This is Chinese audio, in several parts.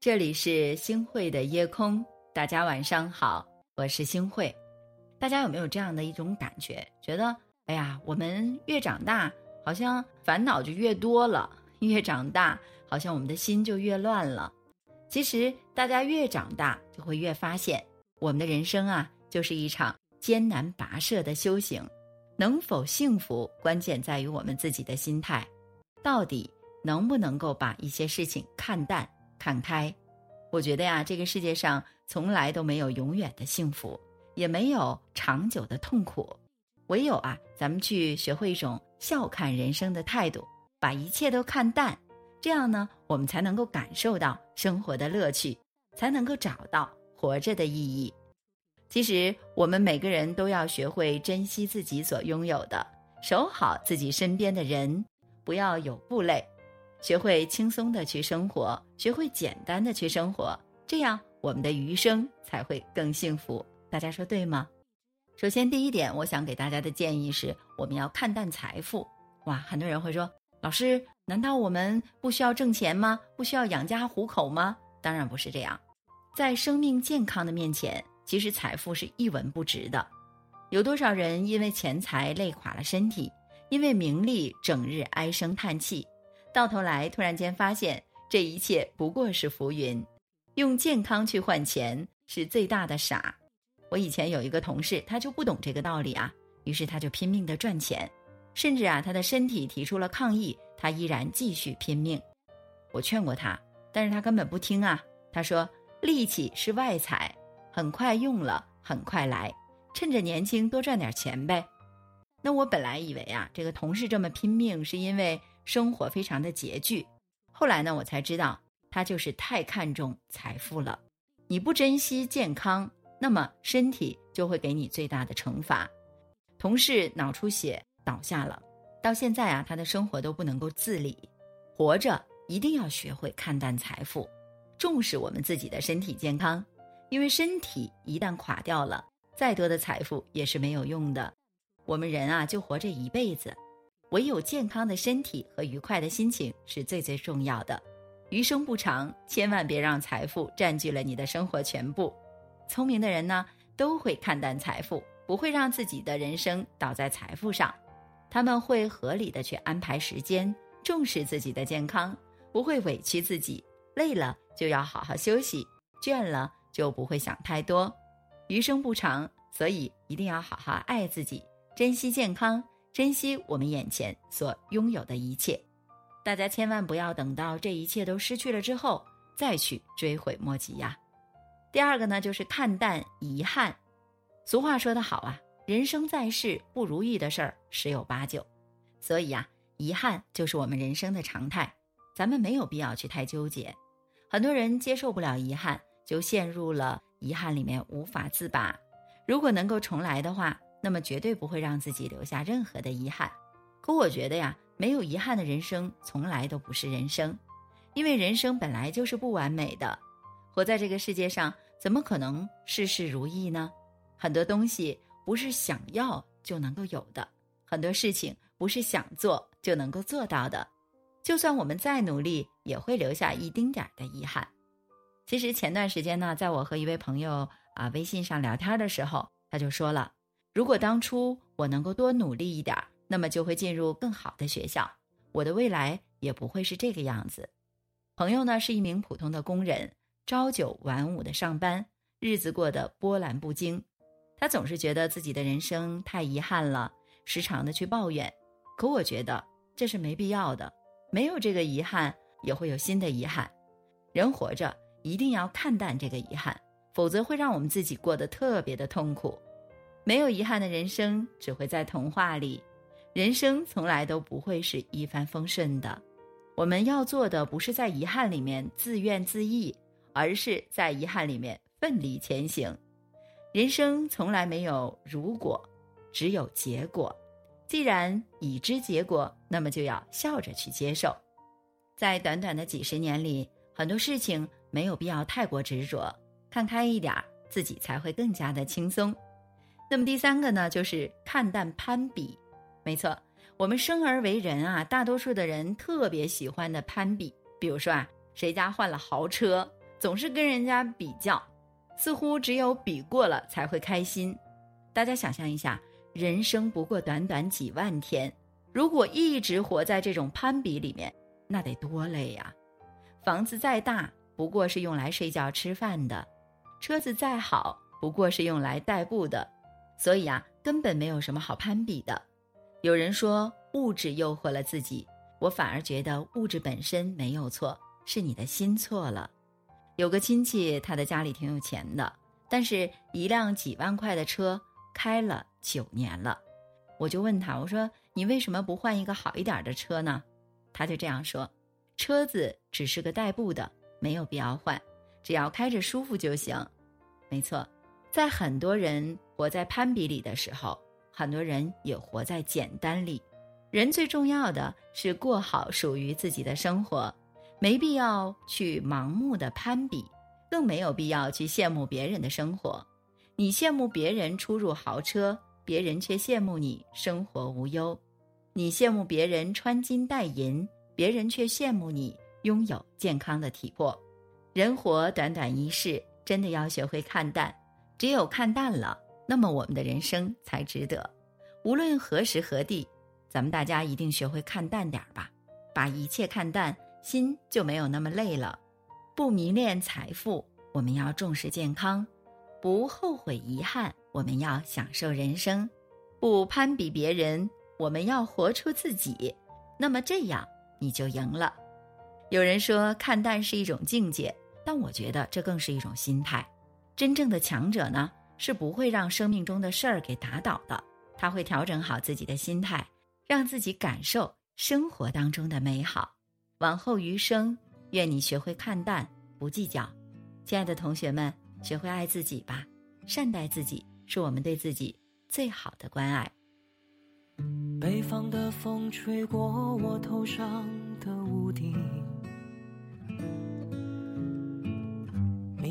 这里是星汇的夜空，大家晚上好，我是星汇。大家有没有这样的一种感觉？觉得哎呀，我们越长大，好像烦恼就越多了；越长大，好像我们的心就越乱了。其实，大家越长大，就会越发现，我们的人生啊，就是一场艰难跋涉的修行。能否幸福，关键在于我们自己的心态，到底能不能够把一些事情看淡。看开，我觉得呀，这个世界上从来都没有永远的幸福，也没有长久的痛苦，唯有啊，咱们去学会一种笑看人生的态度，把一切都看淡，这样呢，我们才能够感受到生活的乐趣，才能够找到活着的意义。其实，我们每个人都要学会珍惜自己所拥有的，守好自己身边的人，不要有负累。学会轻松的去生活，学会简单的去生活，这样我们的余生才会更幸福。大家说对吗？首先，第一点，我想给大家的建议是，我们要看淡财富。哇，很多人会说，老师，难道我们不需要挣钱吗？不需要养家糊口吗？当然不是这样。在生命健康的面前，其实财富是一文不值的。有多少人因为钱财累垮了身体，因为名利整日唉声叹气？到头来，突然间发现这一切不过是浮云，用健康去换钱是最大的傻。我以前有一个同事，他就不懂这个道理啊，于是他就拼命的赚钱，甚至啊，他的身体提出了抗议，他依然继续拼命。我劝过他，但是他根本不听啊。他说：“力气是外财，很快用了，很快来，趁着年轻多赚点钱呗。”那我本来以为啊，这个同事这么拼命是因为。生活非常的拮据，后来呢，我才知道他就是太看重财富了。你不珍惜健康，那么身体就会给你最大的惩罚。同事脑出血倒下了，到现在啊，他的生活都不能够自理。活着一定要学会看淡财富，重视我们自己的身体健康，因为身体一旦垮掉了，再多的财富也是没有用的。我们人啊，就活这一辈子。唯有健康的身体和愉快的心情是最最重要的。余生不长，千万别让财富占据了你的生活全部。聪明的人呢，都会看淡财富，不会让自己的人生倒在财富上。他们会合理的去安排时间，重视自己的健康，不会委屈自己。累了就要好好休息，倦了就不会想太多。余生不长，所以一定要好好爱自己，珍惜健康。珍惜我们眼前所拥有的一切，大家千万不要等到这一切都失去了之后再去追悔莫及呀。第二个呢，就是看淡遗憾。俗话说得好啊，人生在世不如意的事儿十有八九，所以呀，遗憾就是我们人生的常态，咱们没有必要去太纠结。很多人接受不了遗憾，就陷入了遗憾里面无法自拔。如果能够重来的话。那么绝对不会让自己留下任何的遗憾，可我觉得呀，没有遗憾的人生从来都不是人生，因为人生本来就是不完美的，活在这个世界上，怎么可能事事如意呢？很多东西不是想要就能够有的，很多事情不是想做就能够做到的，就算我们再努力，也会留下一丁点儿的遗憾。其实前段时间呢，在我和一位朋友啊微信上聊天的时候，他就说了。如果当初我能够多努力一点，那么就会进入更好的学校，我的未来也不会是这个样子。朋友呢是一名普通的工人，朝九晚五的上班，日子过得波澜不惊。他总是觉得自己的人生太遗憾了，时常的去抱怨。可我觉得这是没必要的，没有这个遗憾，也会有新的遗憾。人活着一定要看淡这个遗憾，否则会让我们自己过得特别的痛苦。没有遗憾的人生只会在童话里，人生从来都不会是一帆风顺的。我们要做的不是在遗憾里面自怨自艾，而是在遗憾里面奋力前行。人生从来没有如果，只有结果。既然已知结果，那么就要笑着去接受。在短短的几十年里，很多事情没有必要太过执着，看开一点，自己才会更加的轻松。那么第三个呢，就是看淡攀比。没错，我们生而为人啊，大多数的人特别喜欢的攀比。比如说啊，谁家换了豪车，总是跟人家比较，似乎只有比过了才会开心。大家想象一下，人生不过短短几万天，如果一直活在这种攀比里面，那得多累呀！房子再大，不过是用来睡觉吃饭的；车子再好，不过是用来代步的。所以啊，根本没有什么好攀比的。有人说物质诱惑了自己，我反而觉得物质本身没有错，是你的心错了。有个亲戚，他的家里挺有钱的，但是一辆几万块的车开了九年了。我就问他，我说你为什么不换一个好一点的车呢？他就这样说。车子只是个代步的，没有必要换，只要开着舒服就行。没错，在很多人活在攀比里的时候，很多人也活在简单里。人最重要的是过好属于自己的生活，没必要去盲目的攀比，更没有必要去羡慕别人的生活。你羡慕别人出入豪车，别人却羡慕你生活无忧；你羡慕别人穿金戴银。别人却羡慕你拥有健康的体魄。人活短短一世，真的要学会看淡。只有看淡了，那么我们的人生才值得。无论何时何地，咱们大家一定学会看淡点儿吧，把一切看淡，心就没有那么累了。不迷恋财富，我们要重视健康；不后悔遗憾，我们要享受人生；不攀比别人，我们要活出自己。那么这样。你就赢了。有人说看淡是一种境界，但我觉得这更是一种心态。真正的强者呢，是不会让生命中的事儿给打倒的，他会调整好自己的心态，让自己感受生活当中的美好。往后余生，愿你学会看淡，不计较。亲爱的同学们，学会爱自己吧，善待自己，是我们对自己最好的关爱。北方的风吹过我头上的屋顶，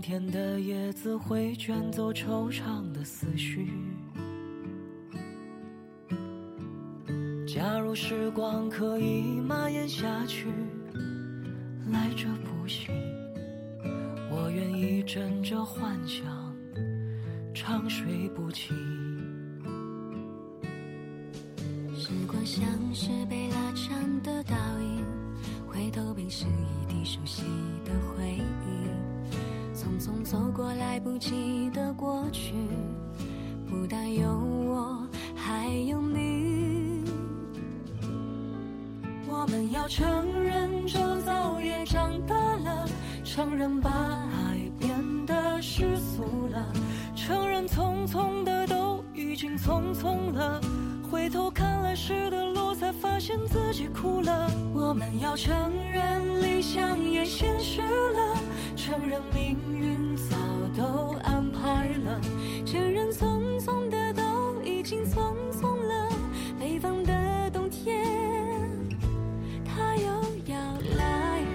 明天的叶子会卷走惆怅的思绪。假如时光可以蔓延下去，来者不行，我愿意枕着幻想，长睡不起。时光像是被拉长的倒影，回头便是一地熟悉的回忆。匆走过来不及的过去，不但有我，还有你。我们要承认，这早也长大了，承认把爱变得世俗了，承认匆匆的都已经匆匆了。回头看来时的路，才发现自己哭了。我们要承认理想也现实了，承认命运早都安排了，承认匆匆的都已经匆匆了。北方的冬天，它又要来了。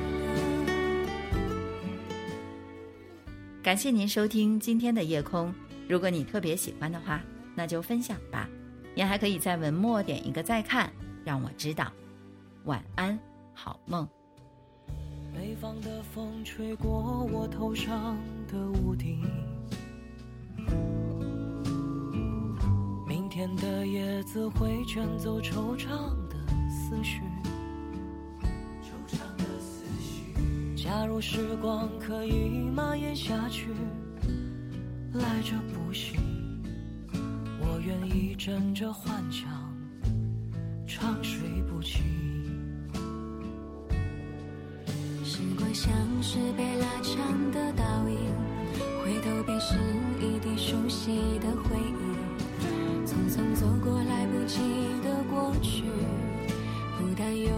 感谢您收听今天的夜空，如果你特别喜欢的话，那就分享吧。您还可以在文末点一个再看，让我知道。晚安，好梦。北方的风吹过我头上的屋顶，明天的叶子会卷走惆怅的思绪。惆怅的思绪。假如时光可以蔓延下去，来者不我。愿意枕着幻想，长像是被拉长的倒影，回头便是一地熟悉的回忆。匆匆走过来不及的过去，不但有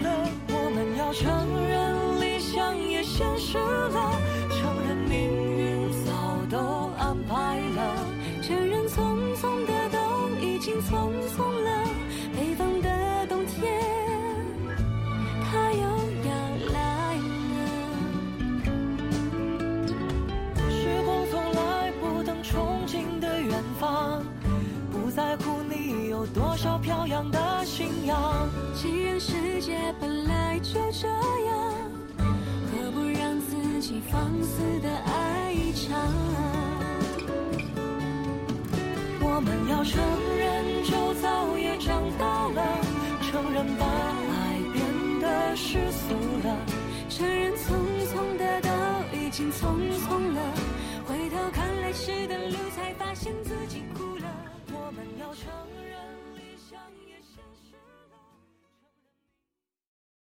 了，我们要承认理想也现实了，承认命运早都安排了，承认匆匆的都已经匆匆有多少飘扬的信仰。既然世界本来就这样，何不让自己放肆的爱一场？我们要承认，就早也长大了，承认把爱变得世俗了，承认匆匆的都已经匆匆了，回头看来时的路，才发现自己哭了。我们要承认。